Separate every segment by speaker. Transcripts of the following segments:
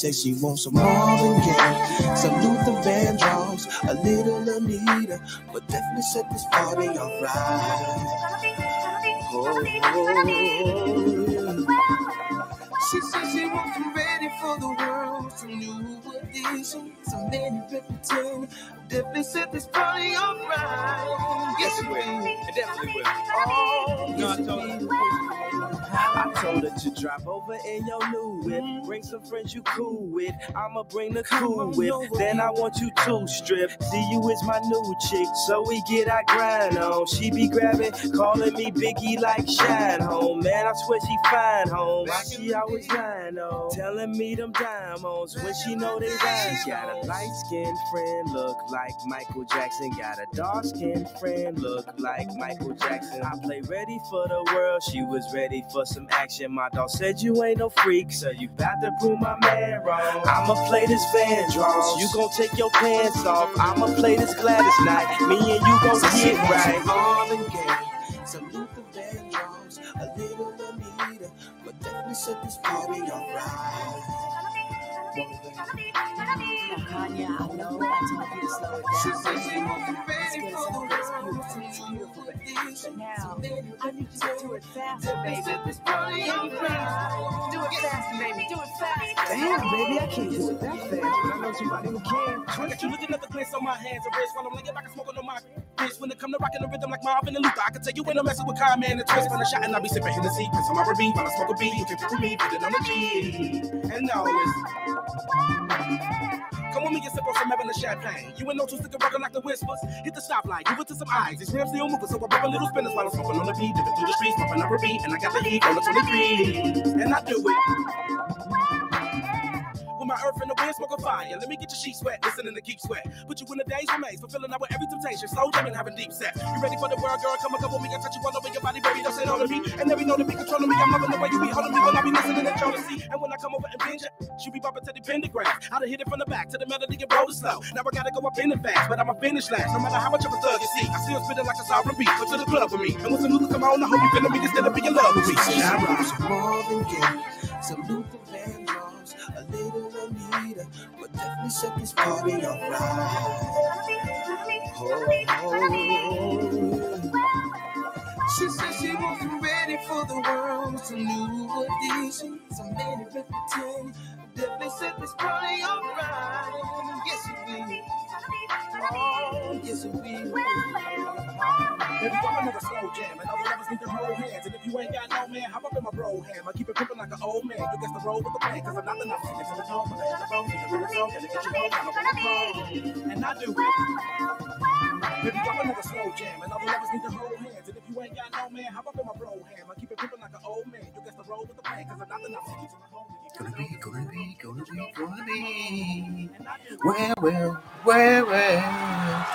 Speaker 1: said she wants some Marvin Gaye, some Luther Vandross, a little Anita, but definitely set this party alright. She said she wants some ready for the world, some new edition, some Minnie Riperton. Definitely set this party alright. Yes, it will. It definitely will. Oh,
Speaker 2: No, I
Speaker 1: yes,
Speaker 2: told her. Told her to drive over in your new whip. Bring some friends you cool with. I'ma bring the cool whip. Then I want you to strip. See you is my new chick, so we get our grind on. She be grabbing, calling me Biggie like Shyne Home. Man, I swear she fine home. Why she always lying on? Telling me them diamonds when she know they. She got a light skinned friend, look like Michael Jackson. Got a dark skinned friend, look like Michael Jackson. I play ready for the world. She was ready for some action. My dog said you ain't no freak, so you bout to prove my man wrong. I'ma play this Van Vandross. You gon' take your pants off. I'ma play this Gladys Knight. Me and you gon' get right.
Speaker 1: Marvin Gaye, some Luther Vandross, a little Anita, but definitely set this party alright.
Speaker 3: Kanye, I know I told you to slow it
Speaker 1: She
Speaker 3: down.
Speaker 1: Said she wants some ready
Speaker 3: It's
Speaker 1: for the
Speaker 3: beautiful, it's beautiful, it's
Speaker 1: some
Speaker 3: beautiful,
Speaker 1: new
Speaker 3: baby. But now, I need you to do it faster, baby.
Speaker 1: set this party
Speaker 3: Can you please
Speaker 1: alright.
Speaker 3: do it faster, baby? Do it faster.
Speaker 2: Damn, baby, I can't do it that fast, but I know somebody who can.
Speaker 4: I got you looking at the glance on my hands and wrists while I'm laying back and smoking on my bitch. When it come to rocking the rhythm like Marvin and Luther, I can tell you when I'm messing with Kyle, man, the twist when I shot and I be sipping Hennessy. Cause I'm a beat while I smoke a beat. You can put me, put it on the G. And now listen. Come with me and sip on some Evan champagne. You ain't no two sticker rockin' like the whispers. Hit the stoplight, give it to some eyes. These rims still moving, so I pop a little spinners while I'm smoking on the beat. Dipping through the streets, popping up a beat, and I got the heat on the 23. And I do it. My earth and the wind, smoke a fire. Let me get your sheets wet, listening to keep sweat. Put you in the days remains, fulfilling up with every temptation. Slow jamming, having deep sex. You ready for the world, girl? Come and come with me and touch you all over your body, baby. Don't say no to me. And every know to be controlling me. I'm loving the way you be holding me when I be listening to Jodeci. And when I come over and binge she be bumping to the Pendergrass. I done hit it from the back to the melody and roll it slow. Now I gotta go up in it fast, but I'ma finish last. No matter how much of a thug you see, I still spitting like a sovereign beat. Come to the club with me. And when some music come on, I hope you feeling me instead of being in love with me. Rock.
Speaker 1: some Marvin Gaye, Luther Vandross, a little Anita, but definitely set this party alright. She said she wasn't ready for the world, some new edition, some Minnie Riperton. Definitely set this party alright. Yes, it will. Oh, yes, it will.
Speaker 4: Baby, I'm another slow jam, and all the lovers need to hold hands. And if you ain't got no man, hop up in my bro ham. I keep it pimping like an old man. You guess the roll with the plan, cause I'm not the nothing. It's in the tone, but I have the bone, keep it real slow, and it get you home, I'm on the phone. And I do it. Baby, I'm another slow jam, and all the lovers need to hold hands. And if you ain't got no man, hop up in my bro ham. I keep it pimping
Speaker 1: Gonna be, gonna be, gonna be, gonna be. Well, well, well, well.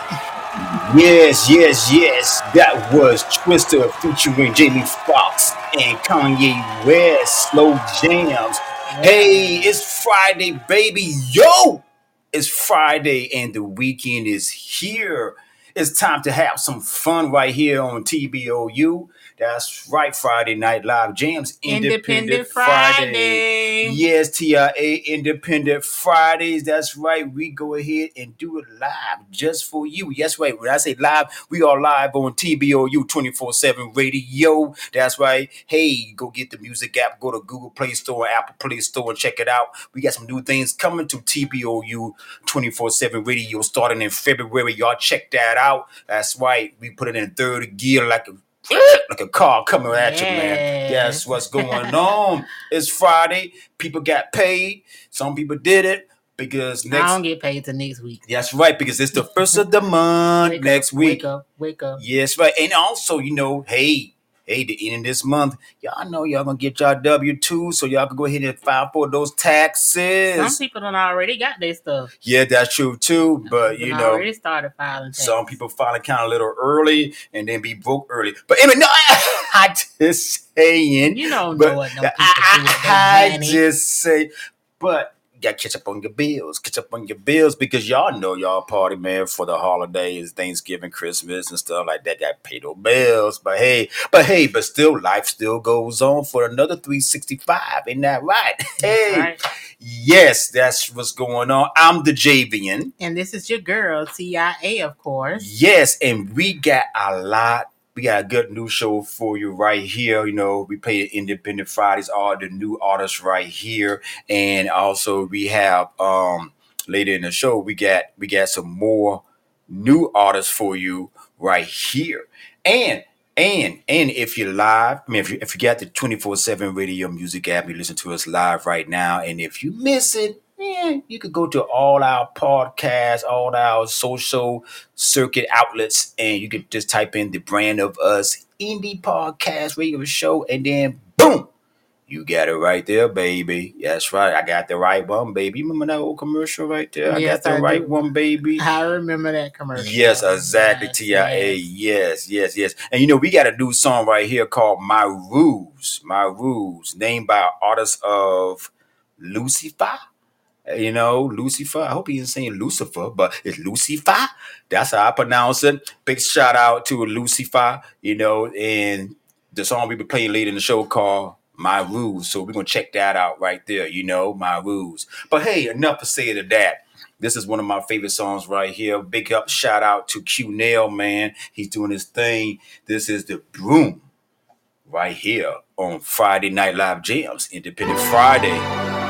Speaker 5: Yes, yes, yes. That was Twista featuring Jamie Foxx and Kanye West. Slow jams. Hey, it's Friday, baby. Yo, it's Friday and the weekend is here. It's time to have some fun right here on TBOU. That's right, Friday Night Live Jams.
Speaker 6: Independent Friday.
Speaker 5: Yes, TIA Independent Fridays. That's right. We go ahead and do it live just for you. Yes, right. When I say live, we are live on TBOU 24 7 radio. That's right. Hey, go get the music app. Go to Google Play Store, Apple Play Store, and check it out. We got some new things coming to TBOU 24 7 radio starting in February. Y'all check that out. That's right. We put it in third gear like a like a car coming at you, man. That's what's going on. It's Friday. People got paid. Some people did it because next I
Speaker 6: don't get paid till next week.
Speaker 5: That's right, because it's the first of the month
Speaker 6: Wake
Speaker 5: next
Speaker 6: up,
Speaker 5: week.
Speaker 6: Wake up, wake up.
Speaker 5: Yes, right. And also, you know, hey, hey, the end of this month, y'all know y'all gonna get y'all W two, so y'all can go ahead and file for those taxes.
Speaker 6: Some people done already got their stuff.
Speaker 5: yeah, that's true too. But you know,
Speaker 6: already started filing. Taxes.
Speaker 5: some people filing kind of a little early and then be broke early. But anyway, no, I just saying.
Speaker 6: you don't know what no
Speaker 5: I,
Speaker 6: do their
Speaker 5: I just say, but to catch up on your bills. Catch up on your bills because y'all know y'all party, man, for the holidays, Thanksgiving, Christmas, and stuff like that. Got to pay those bills. But hey, but hey, but still, life still goes on for another 365. Ain't that right? Hey,
Speaker 6: Right.
Speaker 5: yes, that's what's going on. I'm the Javian.
Speaker 6: And this is your girl, TIA, of course.
Speaker 5: Yes, and we got a lot. We got a good new show for you right here. You know, we play Independent Fridays, all the new artists right here, and also we have um later in the show we got we got some more new artists for you right here, and. And and if you're live, I mean, if you, if you got the 24 7 radio music app, you listen to us live right now. And if you miss it, yeah, you could go to all our podcasts, all our social circuit outlets, and you can just type in the brand of us indie podcast radio show, and then boom, you got it right there, baby. That's right. I got the right one, baby. You remember that old commercial right there? I got the
Speaker 6: I
Speaker 5: right
Speaker 6: do.
Speaker 5: one, baby.
Speaker 6: I remember that commercial.
Speaker 5: Yes, exactly.
Speaker 6: Yes,
Speaker 5: TIA.
Speaker 6: yes.
Speaker 5: Yes, yes, yes. And you know, we got a new song right here called My Rules. My Rules, named by artist of Lucifer. Uh, you know, Lucifer. I hope he isn't saying Lucifer, but it's Lucifer. That's how I pronounce it. Big shout out to Lucifer, you know, and the song we be playing later in the show called My Rules. So we're gonna check that out right there, you know, My Rules. But hey, enough to say to that. This is one of my favorite songs right here. Big up shout out to Q Nail, man. He's doing his thing. This is the broom right here on Friday Night Live Jams, Independent Friday.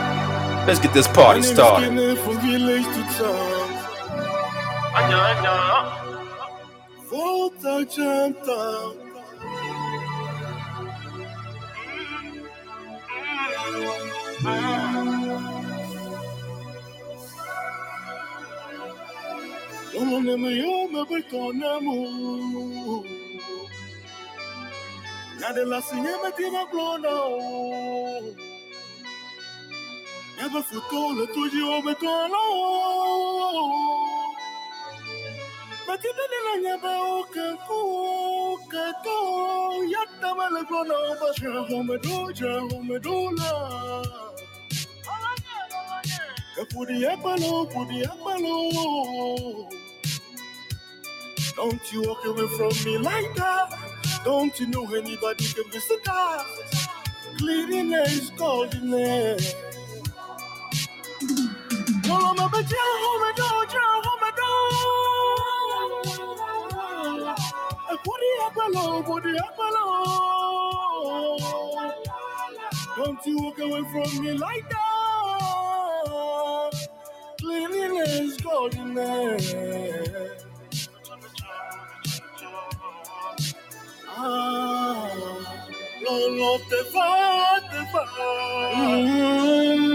Speaker 5: Let's get this party
Speaker 7: My name is
Speaker 5: started.
Speaker 7: Kenneth from village to town. Volta janta. Yomo neme yome betonemu. Never futo le tuji o betona. Matibele la nyaba o kanku kato yatta male blona ba apalo, pudi apalo. Don't you walk away from me like that. Don't you know anybody can so that? Cleanliness, godliness. Don't you walk away from me like that. Cleanliness, godliness. Ah, te va, te va. Te va, te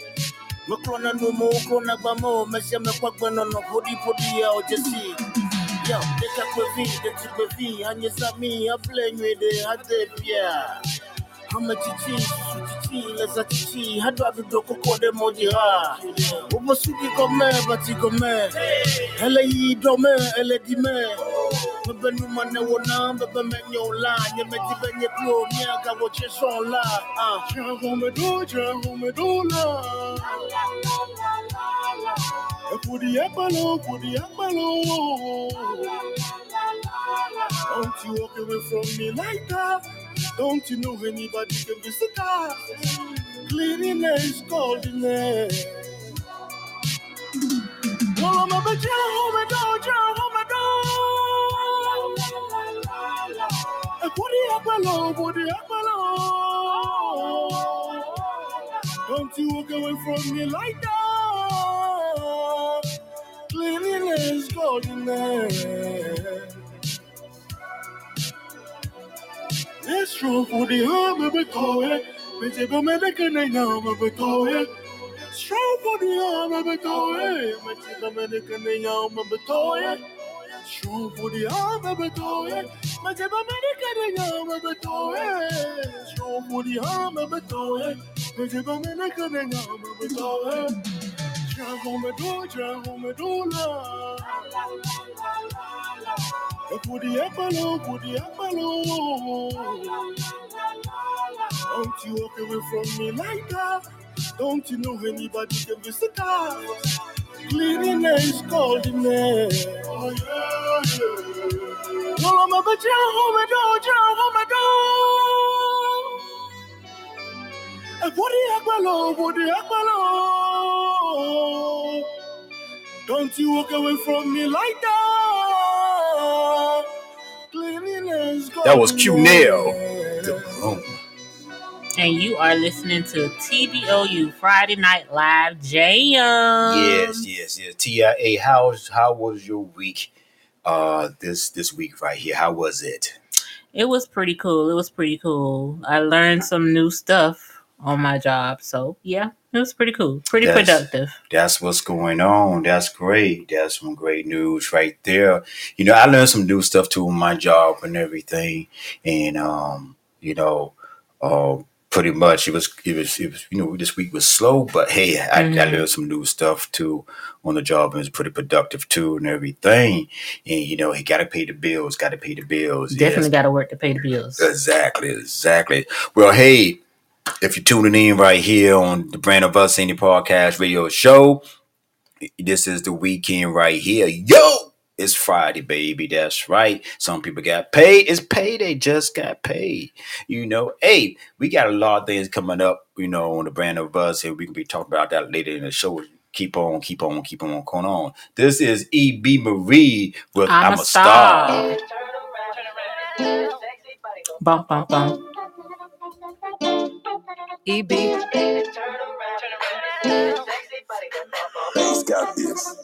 Speaker 7: Mas in the two, was in the two, but like a left you all as a zoom, let it put the G. Macrona no more, Crona Bamo, Messia McQuackman on the body, put the out, just see. Yo, they got with me, they took with me, and you saw me, I'm playing with it, I did, yeah. Hama chichi, chichi, leza chichi, hado abido koko de moji ha. Ubo sugi kome, bati kome. Ele yi dome, ele di me. Bebe numa ne wona, bebe me nyo la. Nye me di be nye klo, nye aga wo che son la. Ah, chango me do, chango me do la. Pudi apalo, pudi apalo. Don't you walk away from me like that. Don't you know anybody can so that? Cleanliness, godliness. Well, I'm a bit home and do, home and do. Put the Apollo, body Apollo. Don't you walk away from me like that. Cleanliness, godliness. It's true for the arm of a eh? toy. But if I'm a in a cannon, I'm a toy. Strong for the arm of a toy. But if I'm in a cannon, I'm a toy. Strong for the arm of a toy. But if I'm in a cannon, I'm a toy. Drag on my door, drag on my door, la. For the apollo, for the apollo. Don't you walk away from me like that. Don't you know anybody can be sick Cleanliness, godliness. Oh, yeah, yeah. Well, I'm a bitch, home and door, home and door. And for the apollo, for the apollo. Don't you walk away from me like that.
Speaker 5: That was Q Nail.
Speaker 7: Godliness.
Speaker 5: The room.
Speaker 6: And you are listening to TBOU Friday Night Live Jam.
Speaker 5: Yes, yes, yes. TIA, how how was your week? Uh, this this week right here. How was it?
Speaker 6: It was pretty cool. It was pretty cool. I learned some new stuff on my job. So, yeah, it was pretty cool. Pretty
Speaker 5: Yes.
Speaker 6: productive.
Speaker 5: That's what's going on. That's great. That's some great news right there. You know, I learned some new stuff too on my job and everything. And um, you know, uh pretty much it was it was it was you know this week was slow, but hey, I, I
Speaker 6: Mhm.
Speaker 5: learned some new stuff too on the job and it was pretty productive too and everything. And you know, he gotta pay the bills, gotta pay the bills.
Speaker 6: Definitely
Speaker 5: Yes.
Speaker 6: got to work to pay the bills.
Speaker 5: Exactly, exactly. Well, hey, if you're tuning in right here on the Brand of Us Any Podcast Radio Show, this is the weekend right here. Yo, it's Friday, baby. That's right. Some people got paid. It's payday. Just got paid. You know, hey, we got a lot of things coming up, you know, on the Brand of Us, and we can be talking about that later in the show. Keep on, keep on, keep on going on. This is E.B. Marie with
Speaker 6: I'm
Speaker 5: I'm,
Speaker 6: a
Speaker 5: a Star.
Speaker 6: Bum, bum, bum.
Speaker 3: EB.
Speaker 1: Bass got this.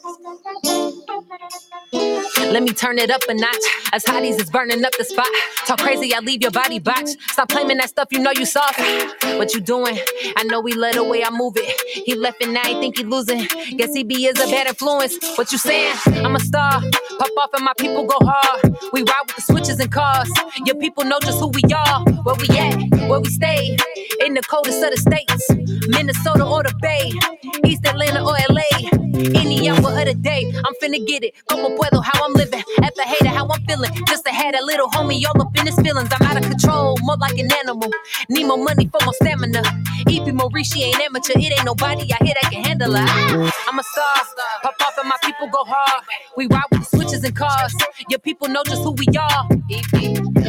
Speaker 8: Let me turn it up a notch. As hotties is burning up the spot. Talk crazy, I leave your body box. Stop claiming that stuff, you know you soft. What you doing? I know he love the way I move it. He left and now he think he losing. Guess he be is a bad influence. What you saying? I'm a star. Pop off and my people go hard. We ride with the switches and cars. Your people know just who we are. Where we at? Where we stay? In the coldest of the states. Minnesota or the Bay. East Atlanta or LA. Any of the day, I'm finna get it. Como puedo, how I'm living. After hater, how I'm feeling. Just had a little homie all up in his feelings. I'm out of control, more like an animal. Need more money for more stamina. EB Marie she ain't amateur. It ain't nobody out here that can handle her. I'm a star. Pop off and my people go hard. We ride with the switches and cars. Your people know just who we are.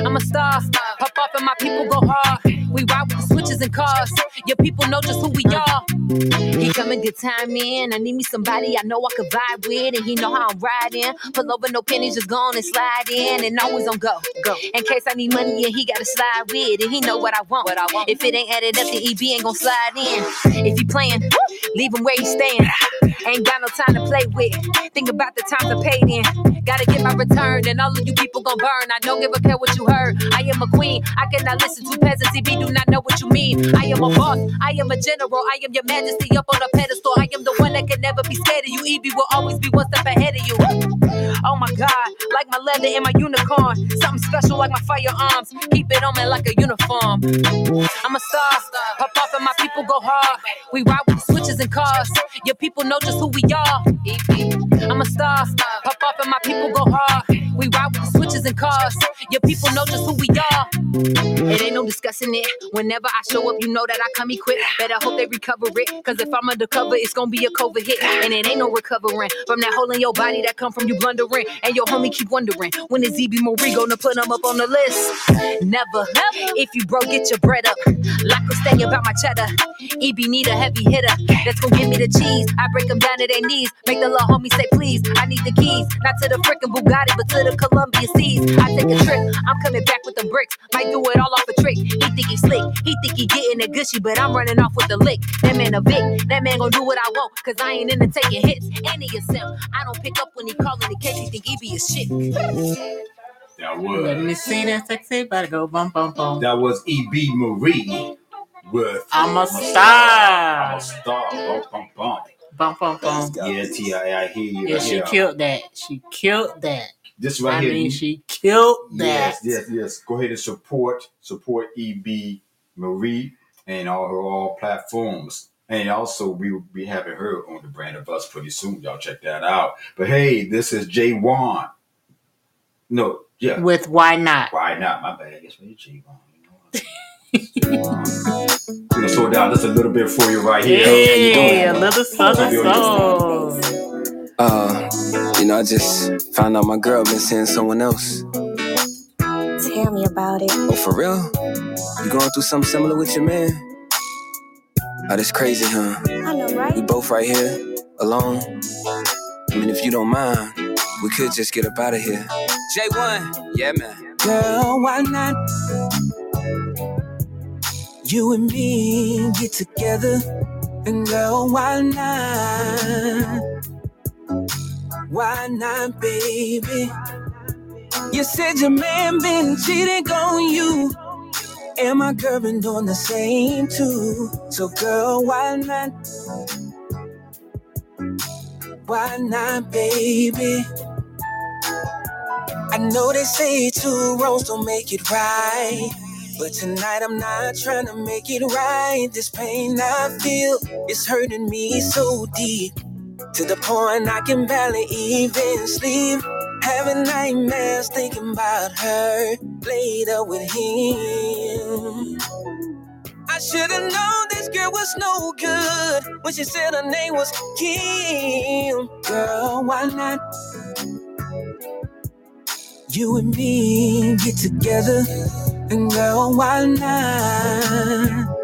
Speaker 8: I'm a star. Pop off and my people go hard. We ride with the switches and cars. Your people know just who we are. He coming good time in. I need me somebody I know I could vibe with, and he know how I'm riding. Pull over, no pennies, just go on and slide in, and always on go. Go. In case I need money, yeah, he gotta slide with, and he know what I want. What I want. If it ain't added up, the EB ain't gon' slide in. If he playing, leave him where he staying. Ain't got no time to play with. Think about the times I paid in. Gotta get my return, and all of you people gon' burn. I don't give a care what you heard. I am a queen. I cannot listen to peasants. EB do not know what you mean. I am a boss. I am a general. I am your majesty up on a pedestal. I am the one that can never be scared of you. EB will always be one step ahead of you. Oh my God, like my leather and my unicorn. Something special like my firearms. Keep it on me like a uniform. I'm a star. Pop off and my people go hard. We ride with the switches and cars. Your people know just who we are. I'm a star. Pop off and my people go hard. We ride with the switches and cars. Your people know just who we are. It ain't no discussing it. Whenever I show up, you know that I come equipped. Better hope they recover it. Cause if I'm undercover, it's gonna be a COVID hit. And it ain't no recovering from that hole in your body that come from you blundering. And your homie keep wondering when is EB Marie gonna put him up on the list? Never. If you broke, get your bread up. Like a stay about my cheddar. EB need a heavy hitter that's gonna give me the cheese. I break them down to their knees, make the little homie say please. I need the keys, not to the frickin' Bugatti, but to the Columbia Seas. I take a trip, I'm coming back with the bricks. Might do it all off a trick. He think he slick, he think he getting it gushy, but I'm running off with the lick. That man a Vic, that man gon' do what I want, cause I ain't into taking hits. And he a simp. I don't pick up when he callin' in case he think EB is shit.
Speaker 5: That was.
Speaker 6: Let me see that sexy body go bum bum bum.
Speaker 5: that was E.B. Marie with
Speaker 6: I'm a
Speaker 5: I'm
Speaker 6: star.
Speaker 5: a star. Bum, bum, bum.
Speaker 6: Bum bum bum.
Speaker 5: Yeah, Ti, I hear you.
Speaker 6: Yeah, she
Speaker 5: Yeah.
Speaker 6: killed that. She killed that.
Speaker 5: This right
Speaker 6: I
Speaker 5: here.
Speaker 6: mean, she killed that.
Speaker 5: Yes, yes, yes. Go ahead and support support EB Marie and all her all platforms. And also we will be having her on the brand of us pretty soon. Y'all check that out. But hey, this is Jay Wan. No, yeah.
Speaker 6: With why not?
Speaker 5: Why not? My bad. Guess what Jay Wan. You know what? Gonna slow down just a little bit for you right here.
Speaker 6: Yeah, a little southern soul.
Speaker 9: Uh, you know, I just found out my girl been seeing someone else.
Speaker 10: Tell me about it.
Speaker 9: Oh, for real? You going through something similar with your man? Oh, that's crazy, huh?
Speaker 10: I know, right?
Speaker 9: We both right here, alone. I mean, if you don't mind, we could just get up out of here. J1, yeah, man. Girl, why not? You and me get together, and girl, why not? Why not, baby? You said your man been cheating on you. And my girl been doing the same too. So girl, why not? Why not, baby? I know they say two wrongs don't make it right. But tonight I'm not trying to make it right. This pain I feel is hurting me so deep. To the point I can barely even sleep. Having nightmares thinking about her up with him. I should have known this girl was no good when she said her name was Kim. Girl, why not? You and me get together, and girl, why not?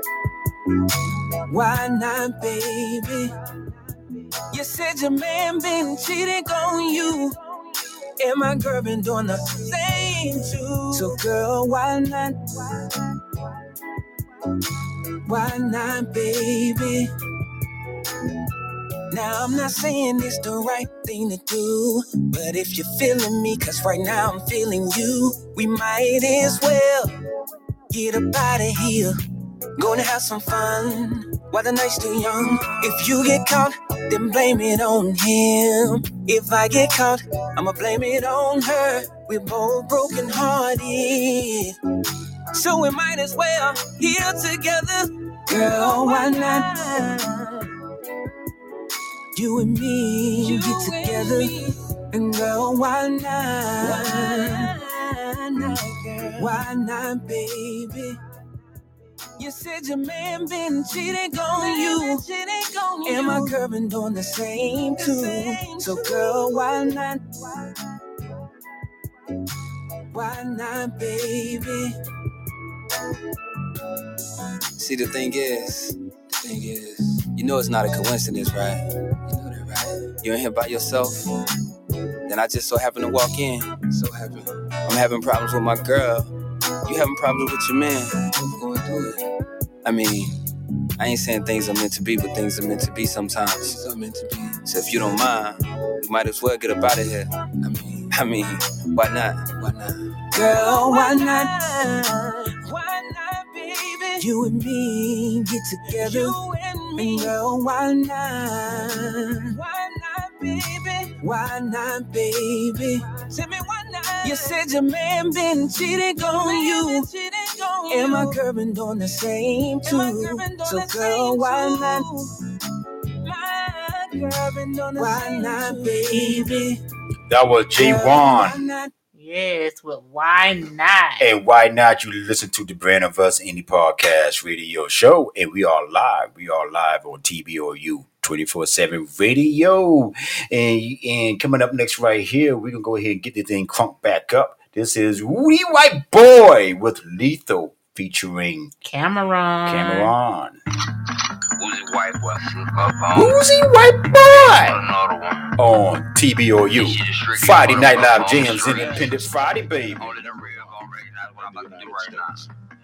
Speaker 9: Why not, baby? You said your man been cheating on you, and my girl been doing the same too. So, girl, why not? Why not, baby? Now I'm not saying it's the right thing to do, but if you're feeling me, cause right now I'm feeling you, we might as well get up out of here. Gonna have some fun while the night's still young. If you get caught, then blame it on him. If I get caught, I'ma blame it on her. We're both broken hearted. So we might as well heal together. Girl, why not? You and me You get together. And girl, why not? Why not, baby? You said your man been cheating on you. And my girl been doing the same too. So girl, why not? Why not, baby? See, the thing is, the thing is, you know it's not a coincidence, right? You know that, right? You're in here by yourself. Then I just so happen to walk in. So happen. I'm having problems with my girl. You having problems with your man. We're going through it. I mean, I ain't saying things are meant to be, but things are meant to be sometimes. Things are meant to be. So if you don't mind, we might as well get up out of here. I mean, I mean, why not? Why not? Girl, why not? Why not, baby? You and me get together. You and me. And girl, why not? Why not, baby? Why not, baby? Tell me why not. You said your man been cheating your on you. Cheating on Am you. I curving on the same too? So girl, why too? not? Why not, baby?
Speaker 5: That was
Speaker 9: G1.
Speaker 6: Yes, but why not?
Speaker 5: And why not you listen to the Brand of Us Indie Podcast Radio Show? And we are live. We are live on TBOU 24-7 radio. And, and coming up next right here, we're going to go ahead and get the thing crunked back up. This is Woozy White Boy with Lethal featuring
Speaker 6: Cameron.
Speaker 5: Cameron.
Speaker 11: White boy.
Speaker 5: Woozy White Boy on TBOU. Friday Night Live Jams, Independent Friday, baby.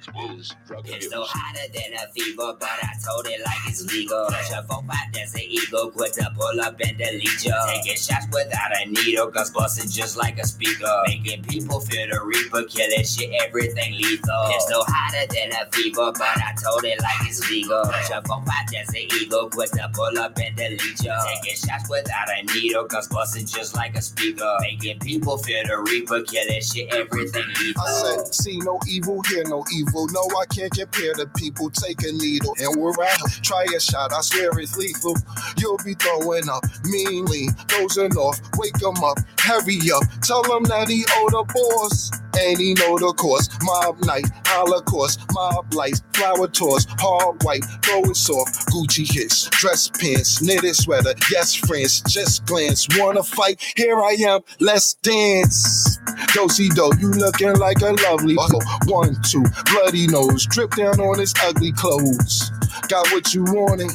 Speaker 11: Only the real gonna recognize what I'm about to do right now. It's Wooz.
Speaker 12: It's hotter than a fever, but I told it like it's legal. Push a phone five, that's an ego. Quit to pull up and delete you. Taking shots without a needle, guns busting just like a speaker. Making people feel the reaper, killing shit, everything lethal. It's no hotter than a fever, but I told it like it's legal. Push a phone five, that's an ego. Quit to pull up and delete you. Taking shots without a needle, guns busting just like a speaker. Making people feel the reaper, killing shit, everything lethal.
Speaker 13: I said, see no evil, hear no evil. No, I can't compare the people. Take a needle and we're out. Try a shot, I swear it's lethal. You'll be throwing up meanly, dozing off. Wake 'em up, hurry up. Tell him that he owe the boss. And he know the course. Mob night, holocaust, mob lights, flower tours, hard white, throw it soft. Gucci hits, dress pants, knitted sweater. Yes, friends, just glance. Wanna fight? Here I am, let's dance. Dosey do, you looking like a lovely. one one, two, bloody nose, drip down on his ugly clothes. Got what you wanted.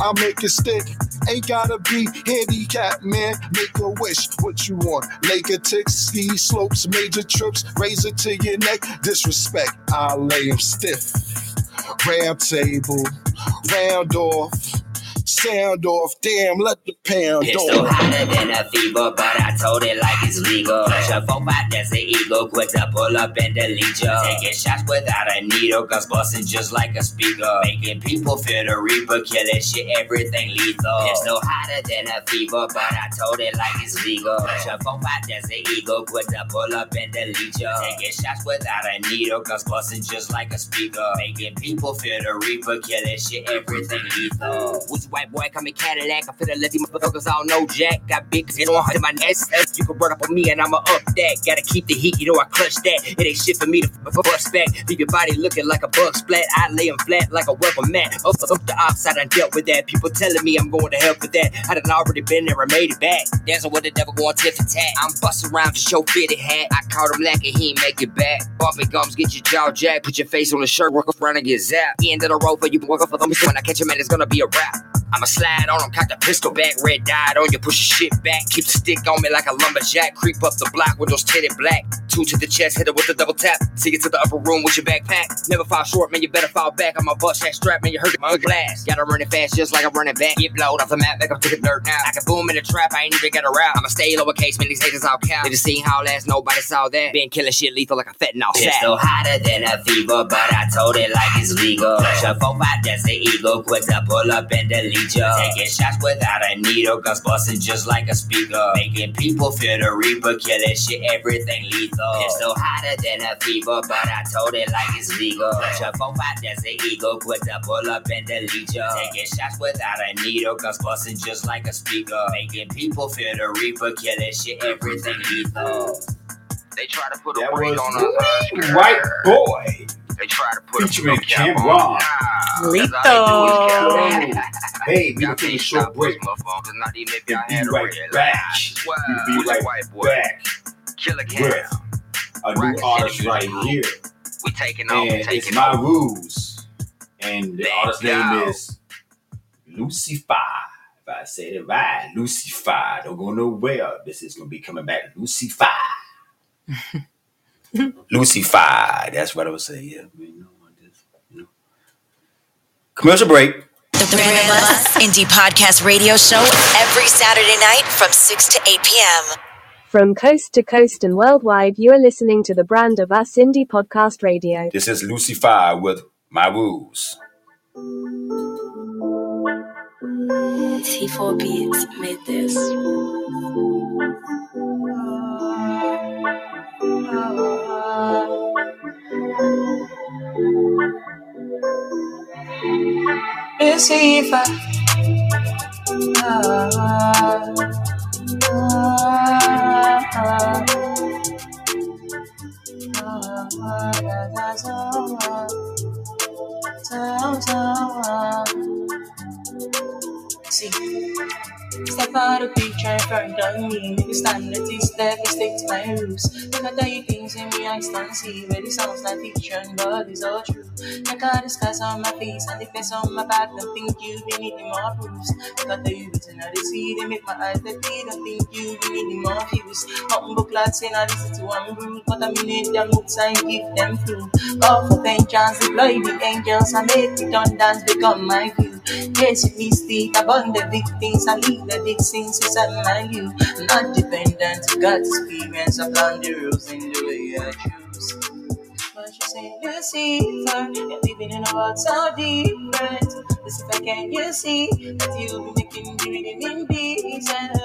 Speaker 13: I'll make it stick. Ain't gotta be handicapped, man. Make a wish. What you want? Lake a tick, ski slopes, major trips, razor to your neck. Disrespect, I'll lay him stiff. Round table, round off, sound off. Damn, let the pound
Speaker 12: Pistol
Speaker 13: off.
Speaker 12: hotter than a fever, but I told it like it's legal. Phone five, that's an ego. Quit to pull up and delete you. Taking shots without a needle, guns busting just like a speaker. Making people feel the reaper, killing shit, everything lethal. Pistol hotter than a fever, but I told it like it's legal. Phone five, that's an ego. Quit to pull up and delete you. Taking shots without a needle, guns busting just like a speaker. Making people feel the reaper, killing shit, everything lethal. Who's white boy coming Cadillac? I feel let these motherfuckers all know Jack. Got big know in my ass. You can run up on me and I'ma up that. Gotta keep the heat, you know I clutch that. It ain't shit for me to bust back. Leave your body looking like a bug splat. I lay 'em flat like a welcome mat. Up, up the ops, I dealt with that. People telling me I'm going to hell for that. I done already been there and made it back. Dancing with the devil going tit for tat. I'm busting around to show fitted hat. I caught him lacking, he ain't make it back. Bumping gums, get your jaw jacked. Put your face on the shirt, work around and get zapped. End of the road for you, work up for them. When I catch him, man, it's gonna be a wrap. I'ma slide on him, cock the pistol back, red dot on you, push your shit back. Keep the stick on me like a lumberjack. Creep up the block, with those tinted black. Two to the chest, hit it with a double tap. See you to the upper room with your backpack. Never fall short, man, you better fall back. I'm a bust that strap, man, you hurt my glass. Gotta run it fast, just like I'm running back. Get blowed off the map, back up to the dirt now. I can boom in the trap, I ain't even got a route. I'ma stay lowercase, man, these haters all count. They just seen how last, nobody saw that. Been killing shit lethal like a fentanyl sack. Pistol hotter than a fever, but I told it like it's legal. Four five, that's the ego. Quit to pull up and delete you. Taking shots without a needle, guns busting just like a speaker. Making people feel the reaper, killing shit, everything lethal. Pistol hotter than a fever, but I told it like it's legal. Push a four five, that's the ego. Quit to pull up and delete you. Taking shots without a needle, guns busting just like a speaker. Making people feel the reaper, killing shit, everything lethal.
Speaker 11: They try to put a
Speaker 5: That
Speaker 11: weight
Speaker 5: was
Speaker 11: on us.
Speaker 5: White Boy
Speaker 11: They try to put
Speaker 5: featuring
Speaker 11: a cap
Speaker 5: Cam
Speaker 11: on
Speaker 5: Ron.
Speaker 11: Nah, that's all they do is cap on us.
Speaker 5: Hey, we
Speaker 11: Y'all
Speaker 5: take a
Speaker 11: can't
Speaker 5: short break.
Speaker 11: us, motherfuckers. Not even if
Speaker 5: We'll
Speaker 11: y'all
Speaker 5: be
Speaker 11: had a
Speaker 5: right back.
Speaker 11: light.
Speaker 5: We'll be
Speaker 11: Woozy
Speaker 5: right
Speaker 11: white boy.
Speaker 5: back
Speaker 11: Killer
Speaker 5: with
Speaker 11: Cam.
Speaker 5: a new
Speaker 11: Rocket
Speaker 5: artist right
Speaker 11: Music
Speaker 5: here.
Speaker 11: We taking off.
Speaker 5: And
Speaker 11: We
Speaker 5: it's my
Speaker 11: off.
Speaker 5: rules. And the
Speaker 11: There
Speaker 5: artist
Speaker 11: you
Speaker 5: name is Lucifer. If I said it right, Lucifer. Don't go nowhere. This is gonna be coming back. Lucifer. Lucifer. That's what I was saying. Yeah. You know, I you know. Commercial break.
Speaker 14: The Three of Us Indie Podcast Radio Show every Saturday night from 6 to 8 p.m.
Speaker 15: From coast to coast and worldwide, you are listening to the brand of Us Indie Podcast Radio.
Speaker 5: This is Lucifer with my rules.
Speaker 16: T4 Beats made this. Lucifer. See, step out of picture in front of me. Make you stand at this step and stick to my roots. Look at the things in me, I stand see. Where it sounds like fiction, but it's all true. Look at the scars on my face and the face on my back. Don't think you be needing more proofs. Look at the written of the sea, they make my eyes bleed. Don't think you be needing more views. Humble clad saying I listen to one rule. But I mean them looks and give them through. Call for vengeance, deploy the angels and make redundant become my view. Yes, it speak about the things and leave the big things inside my view. Not dependent, God's experience. Plan the rules in the way I choose. But you say, you see, for you're living in a world so different. As if I can, you see that you'll be making me reading in decent.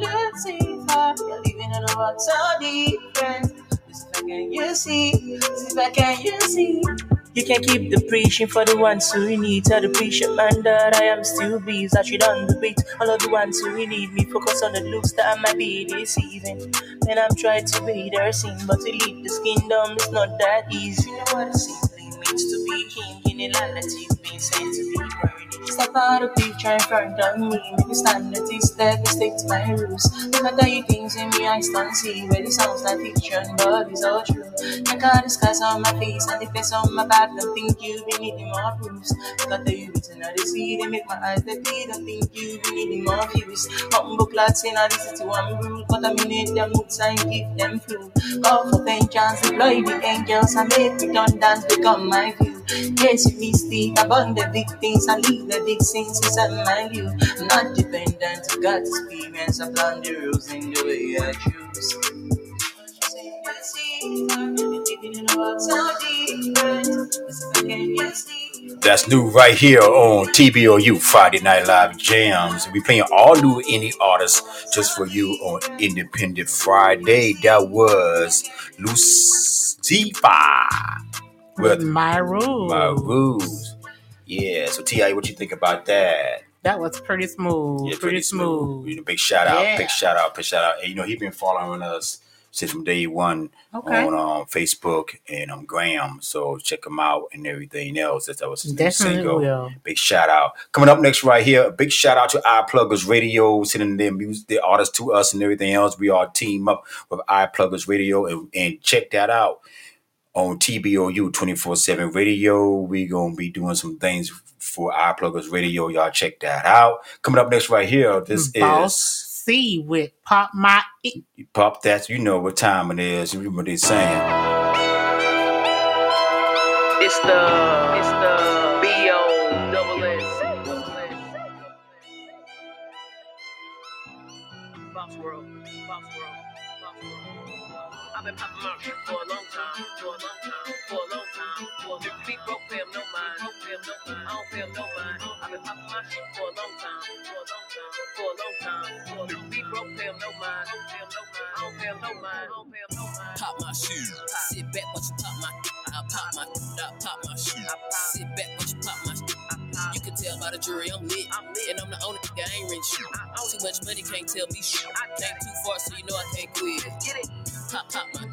Speaker 16: Lucifer, you're living in a world so different. Can, you see, I can, you see. You can keep the preaching for the ones who need. Tell the preacher man that I am still bees. I should on the beat. All of the ones who need me. Focus on the looks that I might be deceiving. And I'm trying to be their sin, but to lead this kingdom is not that easy. You know what means to be king in a land that is being sent to be burning. Step out of picture in front of me. Make you stand at this step and stick to my rules. Look at the things in me, I stand see. Where it sounds like fiction, but it's all true. Look at the scars on my face and the face on my back. Don't think you be needing more proofs. Look at the written of the sea, they make my eyes bleed. Don't think you be needing more views. Humble clad saying I listen to one rule. But I mean them looks and give them flu. Call for vengeance, deploy the angels and make redundant become my view. Yes, me speak about the big things and leave the big things inside my view. Not dependent, God's experience. I plan the rules in the way I choose.
Speaker 5: That's new right here on TBOU Friday Night Live Jams. We playing all new indie artists just for you on Independent Friday. That was Lucifer with
Speaker 6: My rules.
Speaker 5: My Rules. Yeah. So Ti, what you think about that?
Speaker 6: That was pretty smooth.
Speaker 5: Yeah,
Speaker 6: pretty, smooth.
Speaker 5: You know, big shout out,
Speaker 6: Yeah.
Speaker 5: big shout out, big shout out. And, you know, he been following us since from day one
Speaker 6: Okay.
Speaker 5: on um, Facebook and um Graham. So check him out and everything else. That was his new
Speaker 6: Definitely
Speaker 5: single.
Speaker 6: will.
Speaker 5: Big shout out. Coming up next right here, a big shout out to iPluggers Radio, sending their music, their artists to us and everything else. We all team up with iPluggers Radio and, and check that out on TBOU 24-7 radio. We gonna be doing some things for iPluggers Radio. Y'all check that out. Coming up next right here, this
Speaker 6: Boss
Speaker 5: is
Speaker 6: C with Pop My E.
Speaker 5: Pop that. You know what time it is. You remember what they saying.
Speaker 17: It's the it's the B O double S. Box World, Box World, Box World. I've been popping my for a long for a long time, for a long time. For a big broke 'em no mind, pay 'em no mind. I don't 'em no mind. I've been popping my shit for a long time, for a long time, for a long time. For a big broke 'em no mind, pay 'em no mind. I don't 'em no mind, I don't 'em no mind.
Speaker 18: Pop my shoe. Sit back, watch you pop my. I pop my. I pop my shoe. Sit back, watch you pop my. You can tell by the jury I'm lit, and I'm the only I ain't shit. Too much money can't tell me shit. I came too far, so you know I can't quit. Get it? Pop, pop my.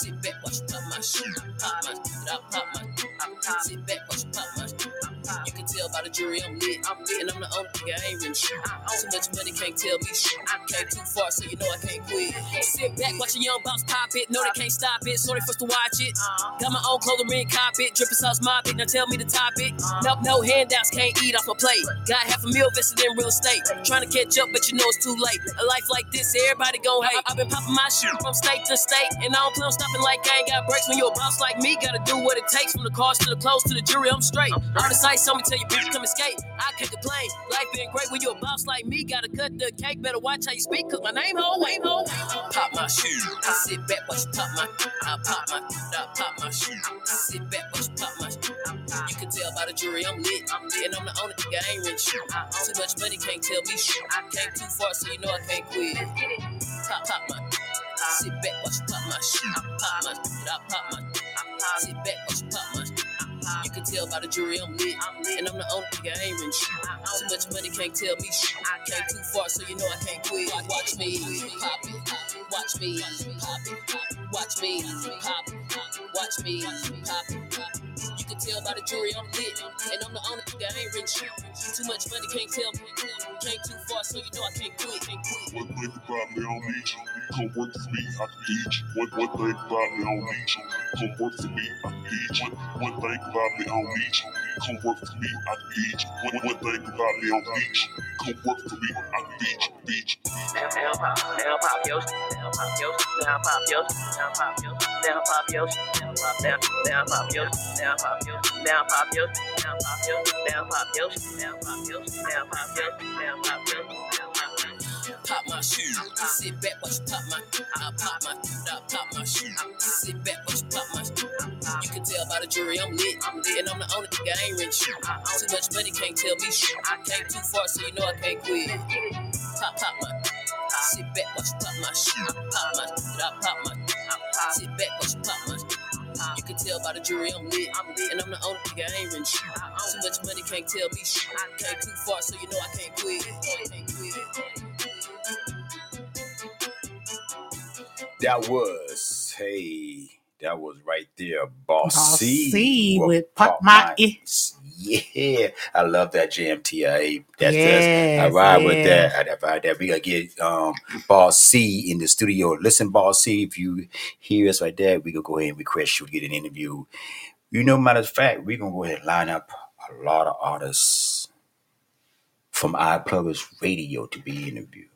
Speaker 18: Sit back, watch pop my shoe. Pop my. Pop my. Sit back, watch pop my. You tell by the jury I'm lit, and I'm the only nigga I ain't rent shit. Too much money can't tell me shit. I came too far, so you know I can't quit. Sit back, watch a young bounce pop it. Know they can't stop it, so they forced to watch it. Got my own clothing ring, cop it. Dripping sauce, mop it. Now tell me the top it. No, no handouts, can't eat off a plate. Got half a meal invested in real estate. Trying to catch up, but you know it's too late. A life like this, everybody gon' hate. I've been popping my shit from state to state, and I don't plan on stopping like I ain't got breaks. When you're a boss like me, gotta do what it takes. From the cars to the clothes to the jury, I'm straight. All the sights on me tell you, bitch, come escape. I can't complain. Life been great when you're a boss like me. Gotta cut the cake, better watch how you speak, cause my name ho, name ho. Pop my shoe. I sit back, watch you pop my. I pop my. I pop my shoe. I Sit back, watch you pop my. You can tell by the jury I'm lit, I'm lit. and I'm the only nigga I ain't rich. Too much money can't tell me shit. I came too far, so you know I can't quit. Pop, pop my. Sit back, watch you pop my shoe. Pop my. I pop my. Sit back, watch you pop my. Can tell by the jury I'm lit, and I'm the only nigga I ain't shit. Too much money can't tell me shit. Came too far, so you know I can't quit. Watch me pop it, watch me pop it, watch me pop it, watch me pop it. You can tell by the jury I'm lit. And I'm the only nigga, I ain't shit. Too much money, can't tell me. Came too far, so you know I can't quit.
Speaker 19: One thing about me, I don't need you. Come work for me, I teach you. One, thing about me, I don't need you. Come work for me, I teach you. One, thing about me, I don't need you. Come work for me, I teach you. One, thing about me, I don't need you. Come work for me, I teach. Teach you.
Speaker 17: Now pop, now pop shit, now pop shit, now pop shit, now pop shit, now pop shit, now pop now now pop shit, now pop shit, now pop shit, now pop shit, now pop shit, now pop shit, now pop shit, now pop shit, now pop your shit.
Speaker 18: Pop my shoe. Sit back, watch you pop my. I pop my. I pop my shoe. Sit back, watch you pop my. You can tell by the jury I'm lit. And I'm the only nigga I ain't rich. Too much money can't tell me shit. I came too far, so you know I can't quit. Pop, pop my. Sit back, watch you pop my shoe. Pop my. I pop my. Sit back, watch you pop my. You can tell by the jury I'm lit. And I'm the only nigga I ain't rich. Too much money can't tell me shit. Came too far, so you know I can't quit. I can't quit.
Speaker 5: That was, hey, that was right there. Boss
Speaker 6: Boss
Speaker 5: C.
Speaker 6: C with Pop My I.
Speaker 5: Yeah, I love that jam, TIA. That's, that's I
Speaker 6: Yes,
Speaker 5: ride with
Speaker 6: yes.
Speaker 5: that. I ride that. We gotta get um Boss C in the studio. Listen, Boss C, if you hear us right there, we gonna go ahead and request you to get an interview. You know, matter of fact, we're gonna go ahead and line up a lot of artists from iPluggers Radio to be interviewed.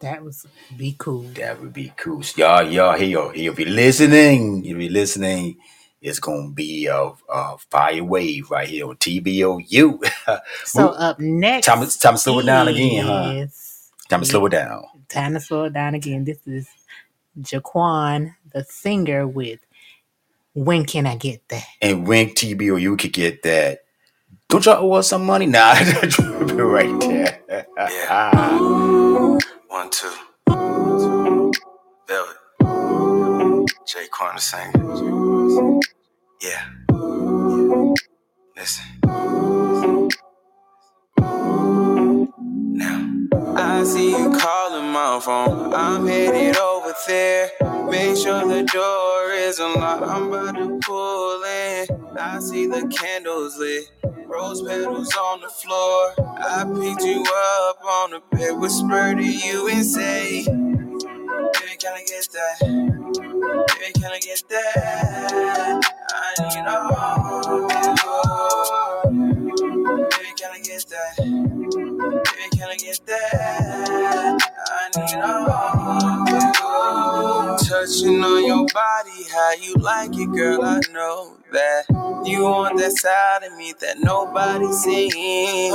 Speaker 6: That was be cool.
Speaker 5: That would be cool. So y'all, y'all, here, uh, here, if you're listening, if you're listening, it's gonna be a, a fire wave right here on TBOU.
Speaker 6: So up next,
Speaker 5: time, to- time to slow it down again, huh?
Speaker 6: is-
Speaker 5: Time to slow it down.
Speaker 6: Time to slow it down again. This is Jaquan, the singer, with "When Can I Get That."
Speaker 5: And when TBOU could get that, don't y'all owe us some money? Nah, I drop it right there.
Speaker 20: One, two. Velvet. Jay Corner singer. Yeah. Listen. Now. I see you calling my phone. I'm headed over there. Make sure the door is unlocked. I'm about to pull in. I see the candles lit. Rose petals on the floor. I picked you up on the bed, whisper to you and say, Baby, can I get that? Baby, can I get that? I need all. Baby, can I get that? Baby, can I get that? I need all. Touching on your body, how you like it, girl. I know that you want that side of me that nobody seen.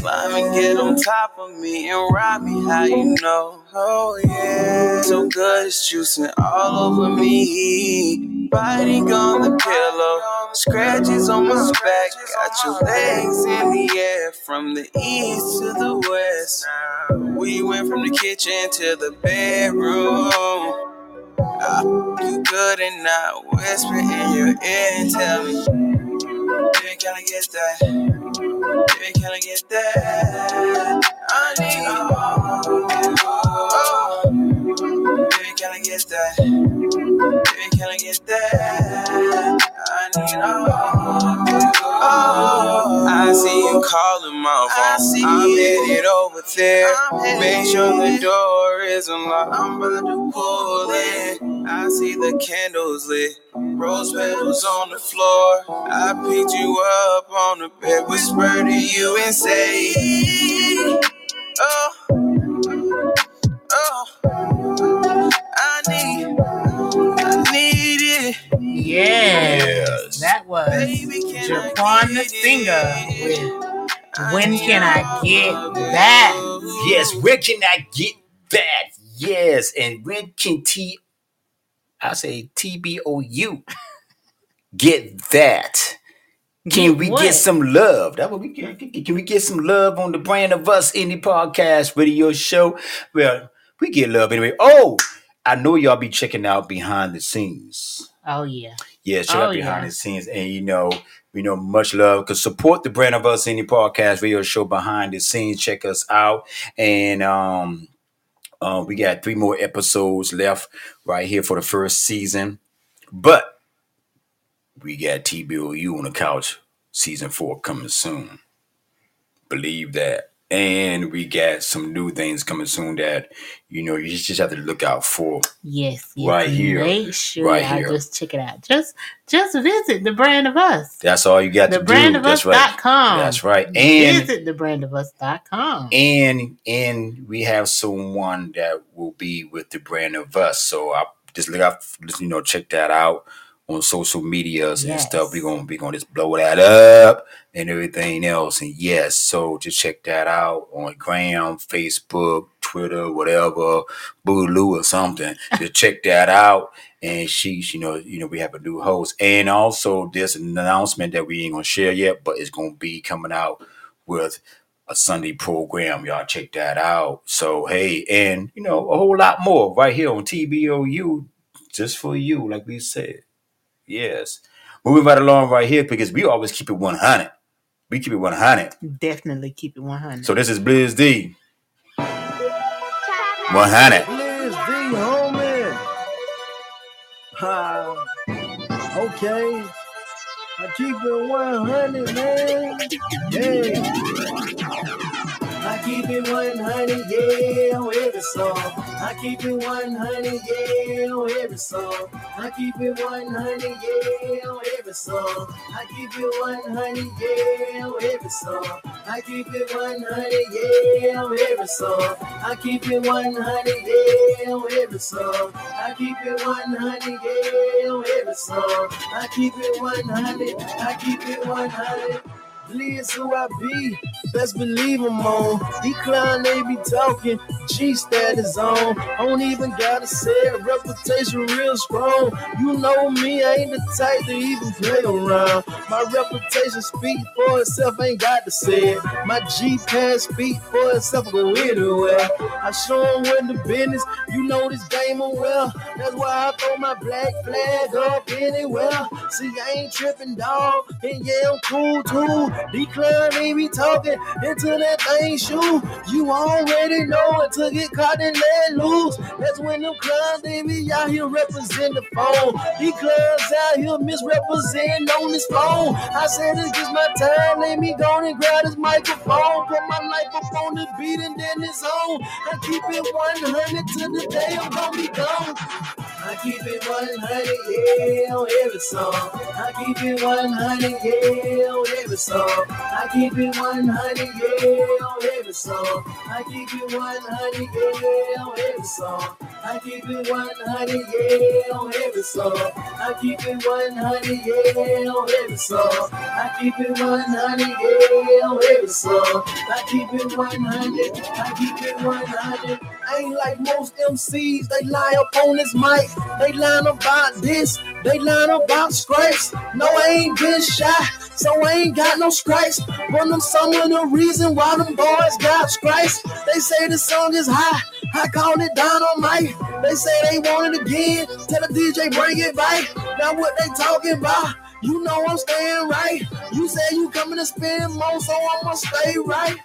Speaker 20: Climb and get on top of me and ride me, how you know? Oh yeah, so good it's juicing all over me. Biting on the pillow, scratches on my back. Got your legs in the air from the east to the west. We went from the kitchen to the bedroom. I f- you good and not whisper in your ear and tell me, baby, can I get that? Baby, can I get that? I need oh, baby, can I get that? Baby, can I get that? I need all. oh, I see you calling my phone. I'm headed over there. Make sure the door is unlocked. I'm about to pull in. I see the candles lit. Rose petals on the floor. I picked you up on the bed, whisper to you and say, Oh, oh, I need, I need it.
Speaker 6: Yes, that was Jaquan, the singer, with "When Can I Get That."
Speaker 5: Yes, where can I get that? Yes, and when can T I say TBOU get that? Can
Speaker 6: Get
Speaker 5: we
Speaker 6: what?
Speaker 5: get some love? That what we can, can we get some love on the brand of us indie podcast radio show? Well, we get love anyway. Oh, I know y'all be checking out behind the scenes.
Speaker 6: Oh yeah.
Speaker 5: Yeah, check
Speaker 6: Oh,
Speaker 5: out behind
Speaker 6: yeah.
Speaker 5: the scenes, and you know, you know much love. Cause support the brand of us indie podcast radio show behind the scenes. Check us out, and um, uh, we got three more episodes left right here for the first season. But we got TBOU on the couch, season four coming soon. Believe that. And we got some new things coming soon that you know you just have to look out for.
Speaker 6: Yes, yes.
Speaker 5: Right here.
Speaker 6: Make sure
Speaker 5: Right
Speaker 6: y'all
Speaker 5: here.
Speaker 6: just check it out. Just just visit the brand of us.
Speaker 5: That's all you got
Speaker 6: The
Speaker 5: to do. That's right.
Speaker 6: brandofus.com.
Speaker 5: That's right. And
Speaker 6: visit the brandofus.com.
Speaker 5: and and we have someone that will be with the brand of us. So I just look out, you know, check that out on social medias and stuff. We're gonna we gonna just blow that up and everything else. And yes, so just check that out on Gram, Facebook, Twitter, whatever, Boogaloo or something. just check that out. And she's, you know, you know, we have a new host. And also there's an announcement that we ain't gonna share yet, but it's gonna be coming out with a Sunday program. Y'all check that out. So hey, and you know, a whole lot more right here on TBOU, just for you, like we said. Yes. Moving right along right here because we always keep it 100. We keep it 100.
Speaker 6: Definitely keep it 100.
Speaker 5: So this is Blizz D. 100.
Speaker 21: Liz D, homie. Ha. Okay. I keep it 100, man. Yeah. I keep it 100, yeah, with every song. I keep it 100, yeah, on every song. I keep it 100, yeah, on every song. I keep it 100, yeah, on every song. I keep it 100, yeah, on every song. I keep it 100, yeah, on every song. I keep it 100, yeah, on every song. I keep it 100, I keep it 100. Liz who I be, best believe I'm on. Decline, they be talking, G status on. I don't even gotta say it, reputation real strong. You know me, I ain't the type to even play around. My reputation speak for itself, ain't got to say it. My G pass speak for itself, go anywhere. I show 'em when the business, you know this game I'm well. That's why I throw my black flag up anywhere. See, I ain't tripping, dog, and yeah, I'm cool too. Decline, they be talking into that thing shoe. You already know it to get caught and let loose. That's when them clowns, they be out here representing the phone. These clubs out here misrepresenting on this phone. I said it's just my time, let me go and grab this microphone. Put my life up on the beat and then it's on. I keep it 100 to the day I'm gonna be gone. I keep it 100, yeah, on every song. I keep it 100, yeah, on every song. I keep it 100, yeah, on every song. I keep it 100, yeah, on every song. I keep it 100, yeah, on every song. I keep it 100, yeah, on every song. I keep it 100, yeah, on every song. I keep it 100, I keep it 100. Ain't like most MCs, they lie up on this mic. They line about this, they line about stripes. No, I ain't been shy, so I ain't got no stripes. But them some of the reason why them boys got stripes. They say the song is high, I call it dynamite. They say they want it again, tell the DJ bring it back. Now what they talking about? You know I'm staying right. You say you coming to spend more, so I'ma stay right.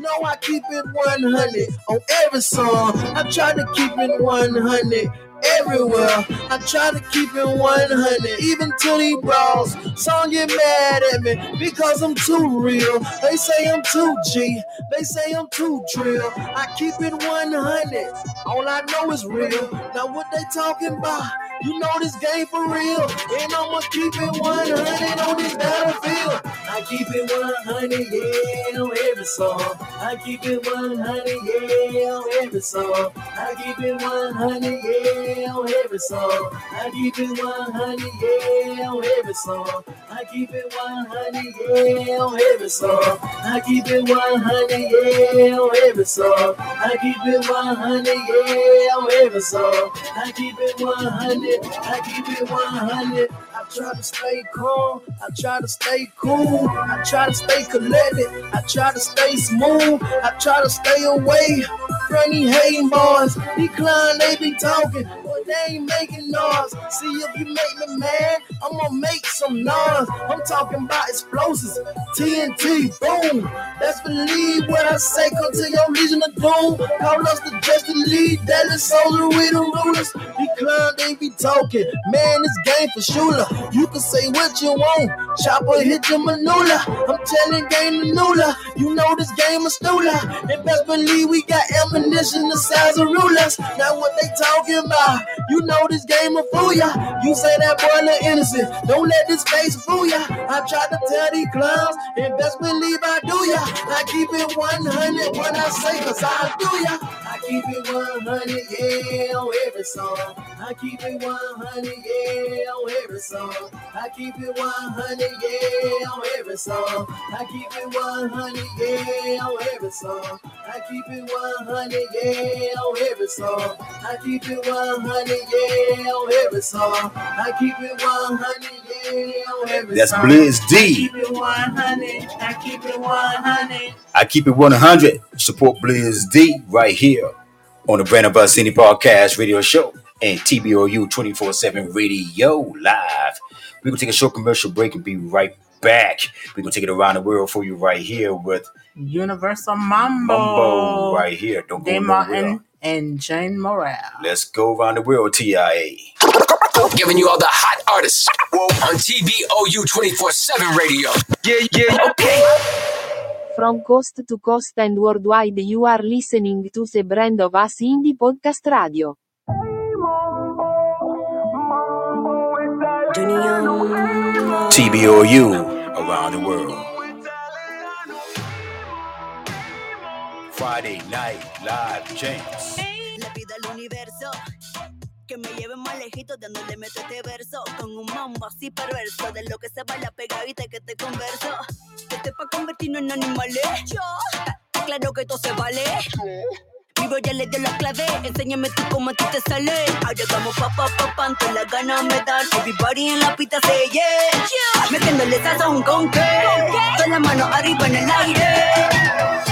Speaker 21: No, I keep it 100 on every song. I try to keep it 100 everywhere. I try to keep it 100, even to these bros. Some get mad at me because I'm too real. They say I'm too G. They say I'm too drill. I keep it 100. All I know is real. Now what they talking about? You know this game for real. And I'ma keep it 100 on this battlefield. I keep it 100, yeah, on every song. I keep it 100, yeah, on every song. I keep it 100, yeah, on every song. I keep it 100, yeah, on every song. I keep it 100, yeah, on every song. I keep it 100, yeah, on every song. I keep it 100, yeah, on every song. I keep it 100, I keep it 100. I try to stay calm, I try to stay cool, I try to stay collected, I try to stay smooth, I try to stay away from these hating boys. Decline, they be talking, what they ain't making noise. See if you make me mad, I'm gonna make some noise. I'm talking about explosives, TNT, boom. Best believe what I say, come to your legion of doom. Call us the Justice League, Deadly Soldier, we the rulers. Clowns, they be talking. Man, this game for Shula. You can say what you want. Chopper hit your manula. I'm telling game the Nula. You know this game is stula. And best believe we got ammunition the size of rulers. Now what they talking about? You know this game will fool ya. You say that boy look innocent. Don't let this face fool ya. I tried to tell these clowns, and best believe I do ya. I keep it 100 when I say, cause I do ya. I keep it 100, yeah, on every song. I keep it 100, yeah, on every song. I keep it 100, yeah, on every song. I keep it 100, yeah, on every song. I keep it 100, yeah, on every song. I keep it 100, yeah, on every song. I keep it 100, yeah, on every
Speaker 5: That's
Speaker 21: song.
Speaker 5: Blizz D.
Speaker 21: I keep it 100, I keep it 100.
Speaker 5: I keep it 100. Support Blizz D right here on the Brand of Us Indie Podcast Radio Show and TBOU 24 7 Radio Live. We're going to take a short commercial break and be right back. We're going to take it around the world for you right here with
Speaker 6: Universal Mambo.
Speaker 5: Mumbo right here. Don't go
Speaker 6: Day
Speaker 5: nowhere.
Speaker 6: Martin and Jane Morrell.
Speaker 5: Let's go around the world, TIA.
Speaker 22: Giving you all the hot artists on TBOU 24 7 radio. Yeah, yeah, okay.
Speaker 15: From coast to coast and worldwide you are listening to the brand of us indie podcast radio.
Speaker 5: TBOU around the world. Friday night live James.
Speaker 23: Le pido al universo que me lleve más lejito dándole meto este verso con un mambo así perverso de lo que se baila pegadita que te converso que te pa convertirnos en animales yo está claro que todo se vale mi bro ya le dio la clave, enséñame tú cómo a ti te sale. Ahora como pa pa pa pan, todas las ganas me dan. Everybody en la pista se yeah. Metiéndole sazón con qué, todas las manos arriba en el aire.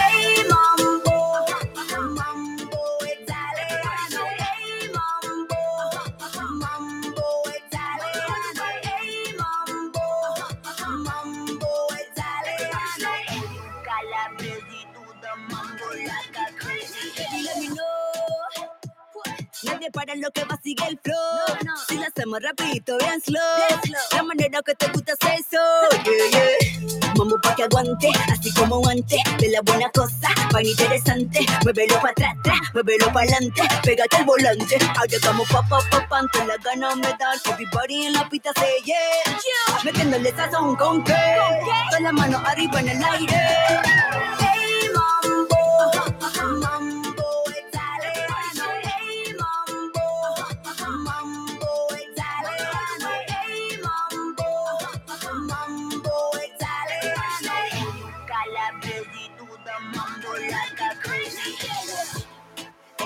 Speaker 23: Para lo que va, sigue el flow. Si lo hacemos rapidito, bien slow. La manera que te gusta hacer eso. Yeah, yeah. Mambo pa' que aguante, así como antes. De la buena cosa, pan interesante. Muévelo pa' atrás, atrás, muévelo pa' adelante. Pégate al volante. Ahora como pa' pa' pa' pan, todas las ganas me dan. Everybody en la pista se yeah. Metiéndole sazón con qué. Todas las manos arriba en el aire. Hey, mambo, mambo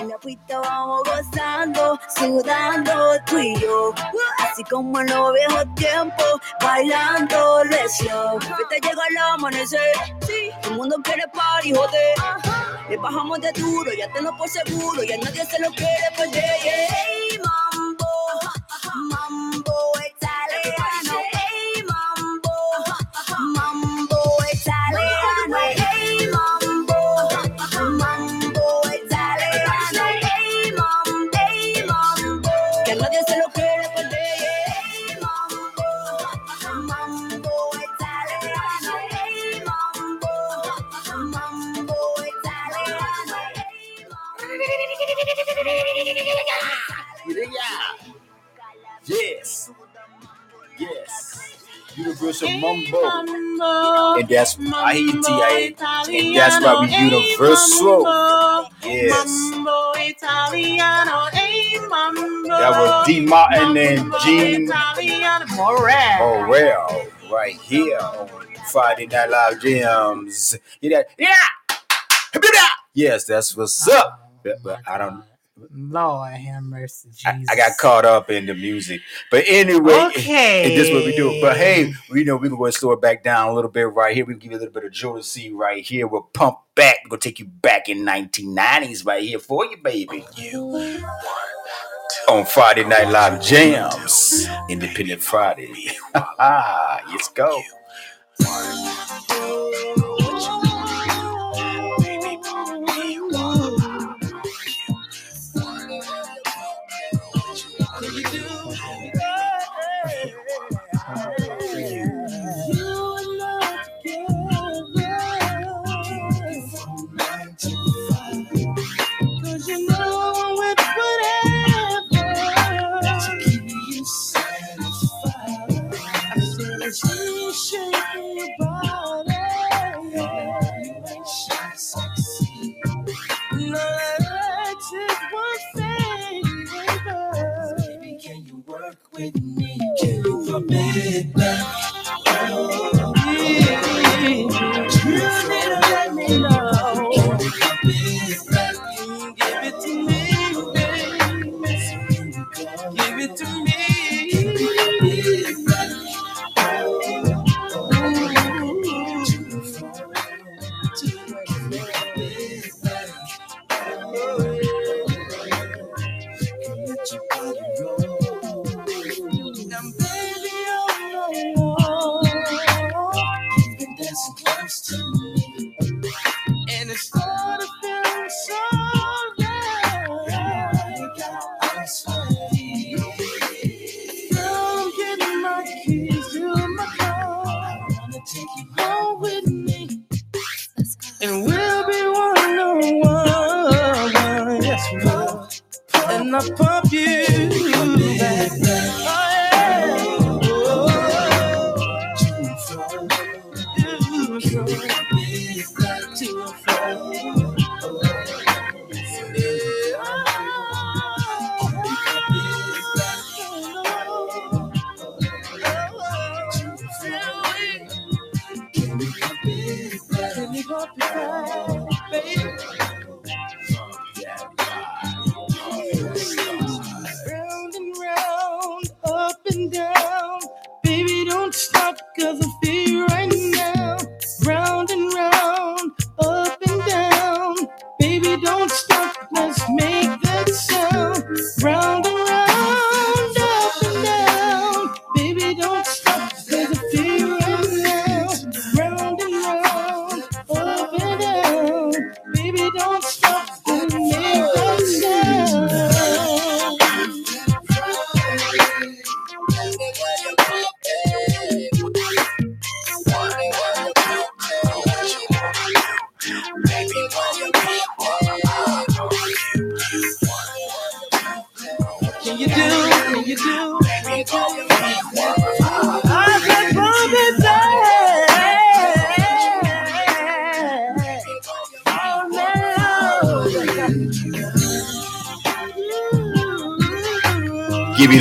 Speaker 23: En la pista vamos gozando, sudando tú y yo. Así como en los viejos tiempos, bailando slow. Te llega el amanecer, todo el mundo quiere party, joder. Le bajamos de duro, ya tengo por seguro, ya nadie se lo quiere perder. yeah. Hey, mambo, mambo italiano.
Speaker 5: And that's I hear TIA. And that's why we universal. Yes. That was D Martin and Gene oh,
Speaker 6: Italiano, Morel.
Speaker 5: Morel right here on Friday Night Live Jams. That? Yeah. Yes, that's what's up. But, but I don't.
Speaker 6: Lord have mercy, Jesus.
Speaker 5: I, I got caught up in the music, but anyway,
Speaker 6: Okay.
Speaker 5: and this is what we do. But hey, we know we can go and slow it back down a little bit right here. We can give you a little bit of Jodeci right here. We'll pump back. We're gonna take you back in 1990s right here for you, baby. You on Friday Night Live Jams, Independent Friday. Let's go.
Speaker 9: With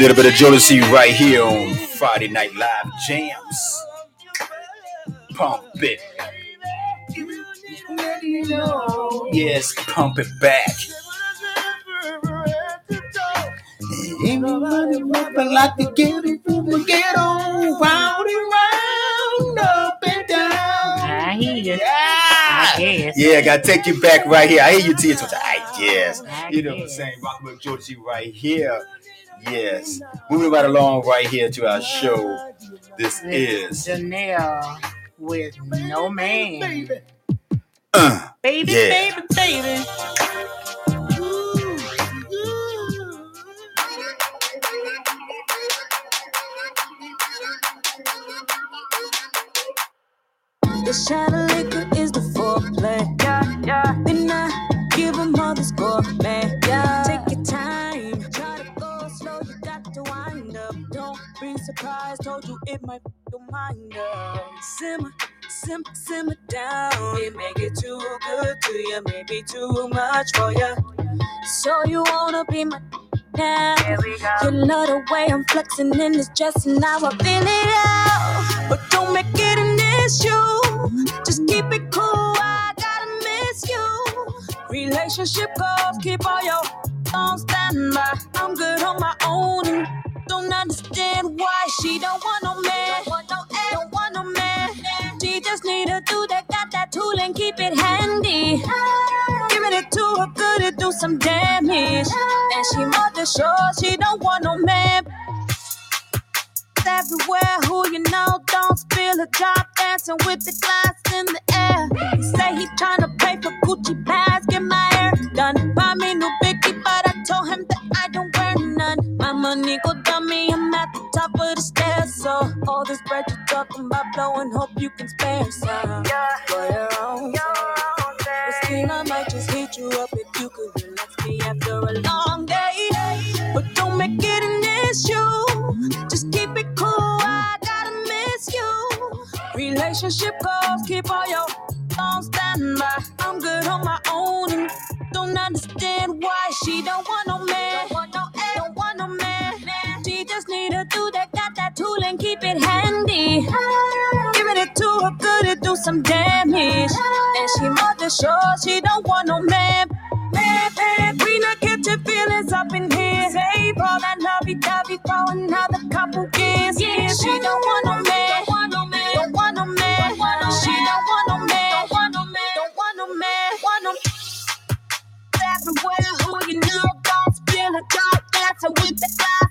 Speaker 5: little bit of Jodeci right here on Friday Night Live Jams. Pump it. Yes, pump it back. Everybody rapping like to get it from the ghetto, round and round, up and down.
Speaker 6: I hear you.
Speaker 5: Yeah.
Speaker 6: I guess.
Speaker 5: Yeah, I gotta take you back right here. I hear you, Tia. I guess. You know what I'm saying? Rock with Georgie right here. Yes. Moving right along right here to our show. This is
Speaker 6: Janelle with no man.
Speaker 5: uh,
Speaker 6: Baby,
Speaker 5: Yeah.
Speaker 6: baby, baby.
Speaker 1: The shot of liquor is the foreplay. Yeah, yeah. Then I give 'em all the score, man. Yeah. Don't be surprised, told you it might f- your mind up. Simmer, simmer, simmer down. It may get too good to you, maybe too much for you. So you wanna be my now. You love the way I'm flexing in this dress and now I feel it out. But don't make it an issue. Just keep it cool. I gotta miss you. Relationship goals, keep all your on standby. I'm good on my own and don't understand why she don't want no man. Don't want no man. She just need a dude that got that tool and keep it handy. Giving it to her good, it do some damage. And she more than mother sure she don't want no man. Everywhere, who you know, don't spill a drop, dancing with the glass in the air. Say he tryna pay for Gucci bags, get my My money go dummy, I'm at the top of the stairs. So all this bread you talking about blowing, hope you can spare some for your own. Christina might just hit you up if you could relax me after a long day. But don't make it an issue. Just keep it cool. I gotta miss you. Relationship goals, keep all your on standby. I'm good on my own and don't understand why she don't want no man. She just need a dude that got that tool and keep it handy. Giving it to her good to do some damage. And she mother sure she don't want no man. Man, man, we not get your feelings up in here. Save all that lovey-dovey for another couple years. Yeah, she don't want no man. Don't want no man. Don't want no man. She don't want no man. Don't want no man. Don't want no man. Want no everywhere. Who you know don't spill a drop dancing with the glass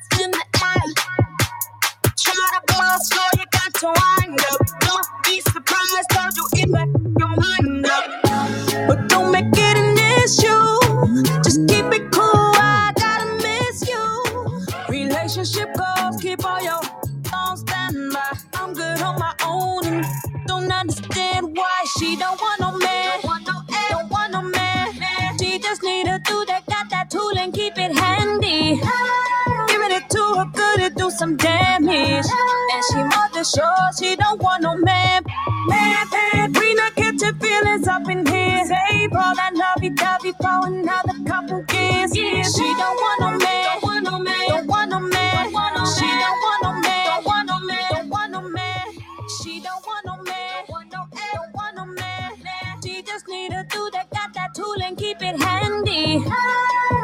Speaker 1: so you got to wind up. Don't be surprised, don't you it back your mind up. But don't make it an issue. Just keep it cool. I gotta miss you. Relationship goals, keep all your on standby. I'm good on my own and don't understand why she don't want no man. Don't want no, don't man. She just need a dude that got that tool and keep it handy. Giving it to her good to do some damage. Sure she don't want no man. Man, man, we not get your feelings up in here. Save all that lovey-dovey for another couple years. Yeah, she don't want no man. Don't want no man. Don't want no man. She don't want no man. Don't want no man. Don't want no man. She don't want no man. Don't want no, don't want no man. She just need a dude that got that tool and keep it handy.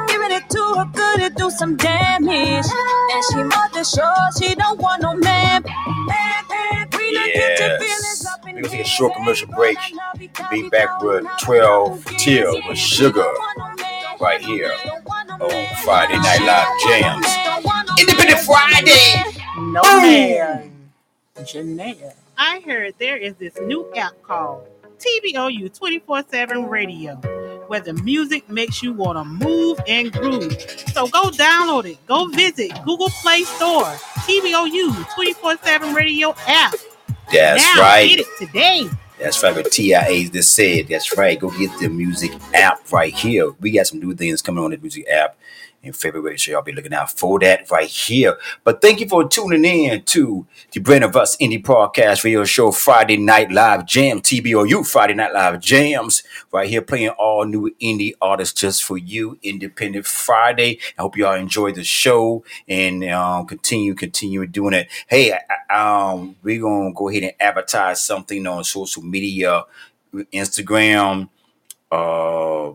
Speaker 1: Giving it to her good to do some damage. And she mother sure she don't want no man. Man, man, we not get your feelings
Speaker 5: Yes. We're gonna take a short commercial break. Be back with 12 Till with Sugar right here on Friday Night Live Jams. Independent Friday.
Speaker 24: No
Speaker 5: Boom.
Speaker 24: man. Janelle.
Speaker 6: I heard there is this new app called TBOU 24 7 Radio, where the music makes you want to move and groove. So go download it. Go visit Google Play Store, TBOU 24 7 Radio app.
Speaker 5: That's
Speaker 6: now,
Speaker 5: right.
Speaker 6: Get it today.
Speaker 5: That's right. What TIA just said. That's right. Go get the music app right here. We got some new things coming on the music app in February, so y'all be looking out for that right here. But thank you for tuning in to the Brand of Us Indie Podcast Radio Show Friday Night Live Jam, TBOU Friday Night Live Jams, right here playing all new indie artists just for you, Independent Friday. I hope y'all enjoy the show and um, continue, continue doing it. Hey, I- um, we're gonna go ahead and advertise something on social media, Instagram, uh,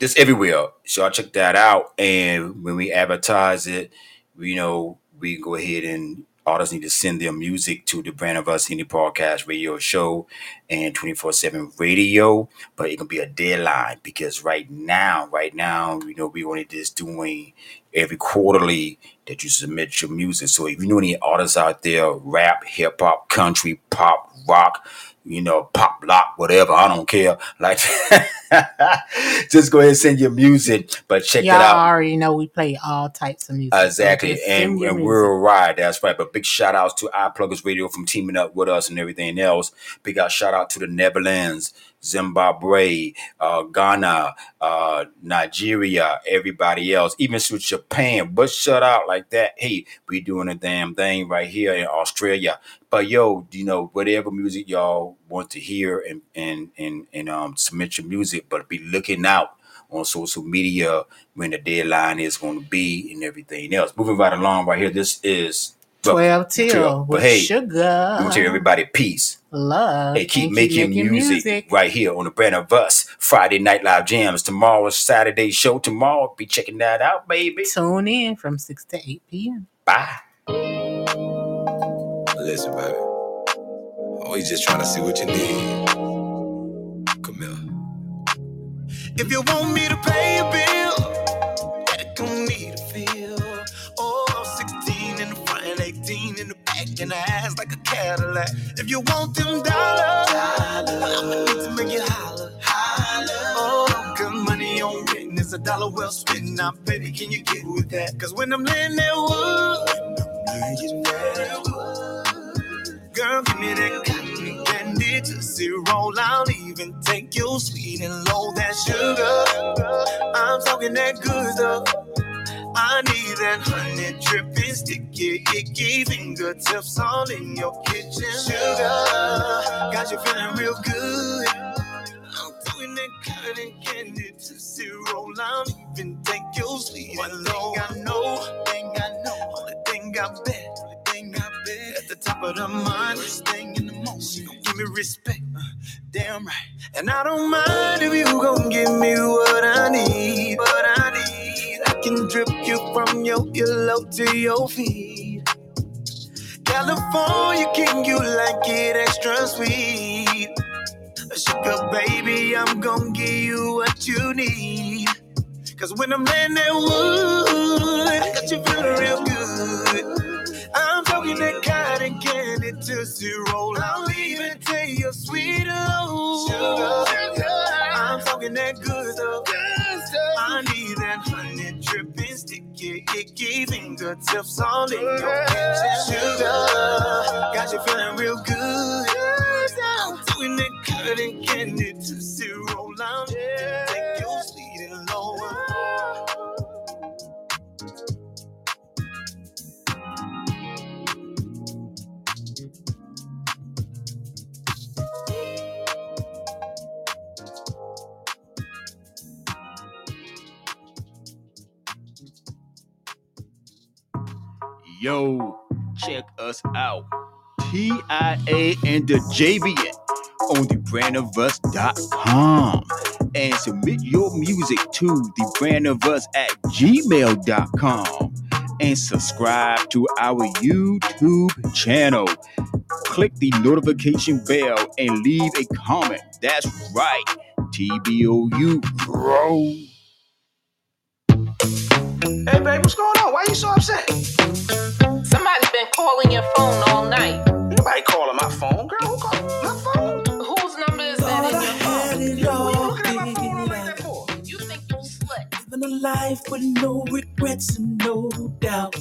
Speaker 5: just everywhere. So I check that out, and when we advertise it, you know, we go ahead and artists need to send their music to the Brand of Us Indie Podcast Radio Show and 24 7 radio, but it can be a deadline because right now, right now, you know, we only just doing every quarterly that you submit your music. So if you know any artists out there, rap, hip hop, country, pop, rock, you know, pop, lock, whatever, I don't care. Like, just go ahead and send your music, but check
Speaker 24: Y'all
Speaker 5: it out.
Speaker 24: already know we play all types of music.
Speaker 5: Exactly,
Speaker 24: just
Speaker 5: and, and we're a ride. That's right. But big shout outs to iPluggers Radio from teaming up with us and everything else. Big out shout out to the Netherlands, Zimbabwe, uh, Ghana, uh, Nigeria, everybody else, even to Japan. But shut out like that. Hey, we doing a damn thing right here in Australia. But yo, you know, whatever music y'all want to hear and and and and um submit your music, but be looking out on social media when the deadline is going to be and everything else. Moving right along right here. This is
Speaker 24: 12 till
Speaker 5: But
Speaker 24: with
Speaker 5: hey,
Speaker 24: sugar.
Speaker 5: we want to tell everybody peace.
Speaker 24: Love.
Speaker 5: Hey, keep
Speaker 24: and
Speaker 5: making, music, right here on the Brand of Us Friday Night Live Jams. Tomorrow's Saturday show. Tomorrow, be checking that out, baby.
Speaker 24: Tune in from 6 to 8 p.m.
Speaker 5: Bye.
Speaker 25: Listen, baby. We just trying to see what you need. Come here.
Speaker 26: If you want me to pay a bill, that gon' need
Speaker 27: shaking ass like a Cadillac. If you want them dollars, I'ma need to make it holler. Oh, good money on written is a dollar well spent. Now, baby, can you get with that? Cause when I'm laying there, there. Girl, give me that cotton candy to zero. I'll even take your sweet and low that sugar. I'm talking that good stuff. I need that honey dripping, sticky, icky fingertips all in your kitchen. Sugar, got you feeling real good. I'm doing that cotton candy to zero. I'll even take your sweet and low. I know, thing I know, only thing I bet, only thing I bet. At the top of the mind, first thing in the morning, she gon' give me respect. Uh, damn right. And I don't mind if you gon' give me what I need, what I need. Can drip you from your earlobe to your feet. California king, you like it extra sweet. Sugar baby, I'm gon' give you what you need. Cause when I'm in that wood, I got you feeling real good. I'm talking that cotton candy to zero. I'll even take your sweet oh. old sugar. I'm talking that good stuff. I need icky fingertips all in your kitchen. Sugar, got you feeling real good. I'm doing that cutting candy to zero. I'm
Speaker 5: Yo, check us out. TIA and the JVN on thebrandofus.com and submit your music to thebrandofus at gmail.com and subscribe to our YouTube channel. Click the notification bell and leave a comment. That's right, TBOU, bro.
Speaker 13: Hey, babe, what's going on? Why are you so upset?
Speaker 8: Somebody's calling your phone all night.
Speaker 13: Nobody calling my phone, girl. Who called my phone?
Speaker 8: Whose number is that in your phone? You think you slick?
Speaker 9: Living a life with no regrets and no doubt.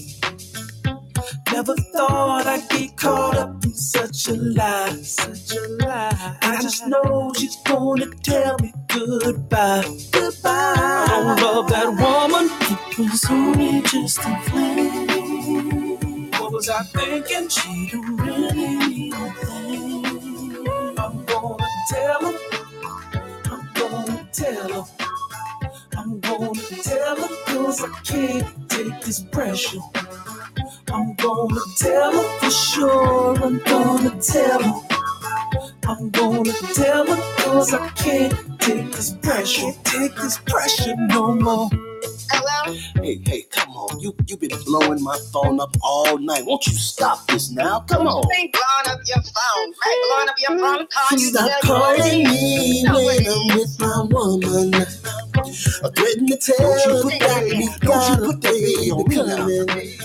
Speaker 9: Never thought I'd get caught up in such a lie, such a lie. I just know she's gonna tell me goodbye, goodbye. I don't love that woman. It was only just a flame. Was I thinking? She don't really mean a thing. I'm gonna tell her. I'm gonna tell her. I'm gonna tell her 'cause I can't take this pressure. I'm gonna tell her for sure. I'm gonna tell her. I'm gonna tell her 'cause I can't take this pressure. Take this pressure no more.
Speaker 28: Hello?
Speaker 13: Hey, hey, come on. You you been blowing my phone up all night. Won't you stop this now? Come on.
Speaker 28: Ain't blowing up your phone. Right, blowing up your phone, calling you.
Speaker 9: Stop
Speaker 28: tell you what it
Speaker 9: calling me
Speaker 28: No,
Speaker 9: when
Speaker 28: wait.
Speaker 9: I'm with my woman. I threaten to tell
Speaker 13: Don't you put
Speaker 9: that we
Speaker 13: don't you put that baby on me now.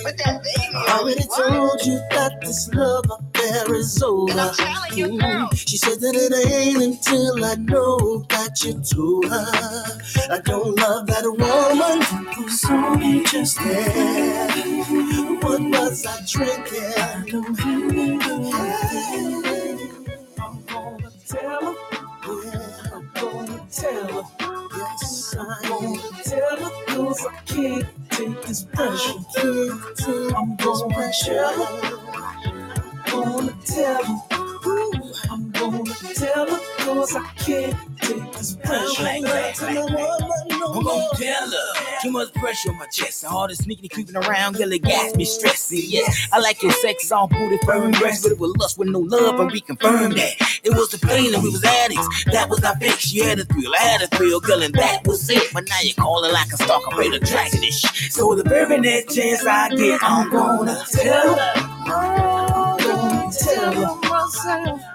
Speaker 28: Put that baby
Speaker 9: I already told you that this love affair is over.
Speaker 28: And I'm telling you, girl.
Speaker 9: She said that it ain't until I know that you told her. I don't love that woman who's only just there. What was I drinking? I don't know. I'm gonna tell her. Yeah, I'm gonna tell her. Yes, I'm gonna tell her 'cause I can't take this pressure. I'm gonna tell her. I'm gonna tell her. I'm gonna tell her 'cause I can't take this pressure.
Speaker 29: I'm gonna tell her. Too much pressure on my chest. All this sneaking creeping around, girl, it gas me stressing. Yes, I like your sex, all booty, firm breast, but it was lust with no love, and we confirmed that. It was the feeling, we was addicts. That was our fix. She had a thrill, I had a thrill, girl, and that was it. But now you're calling like a stalker, ready to drag this shit. So the very next chance I get, I'm gonna tell her.
Speaker 9: Oh, I'm gonna tell her. I'm gonna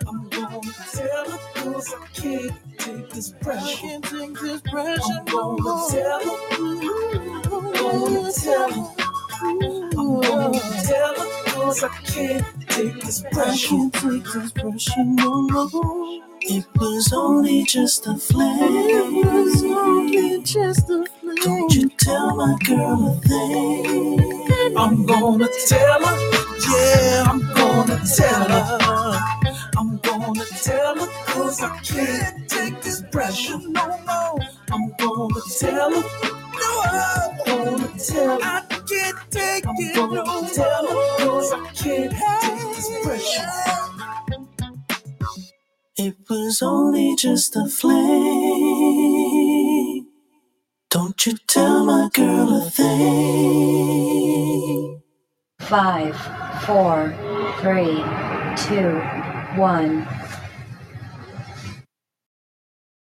Speaker 9: tell her 'cause I can't take this pressure. I'm gonna tell her. I'm gonna tell her. I'm gonna tell her 'cause I can't take this pressure. I can't take this pressure no more. It was only just a flame. It was only just a flame. Don't you tell my girl a thing. I'm gonna tell her. Yeah, I'm gonna tell her. I'm gonna tell her cause I can't take this pressure no more. I'm gonna tell her. No, I'm gonna tell her. I can't take I'm it gonna no tell her cause I can't take this pressure. It was only just a flame. Don't you tell my girl a thing.
Speaker 8: Five, four, three, two, one.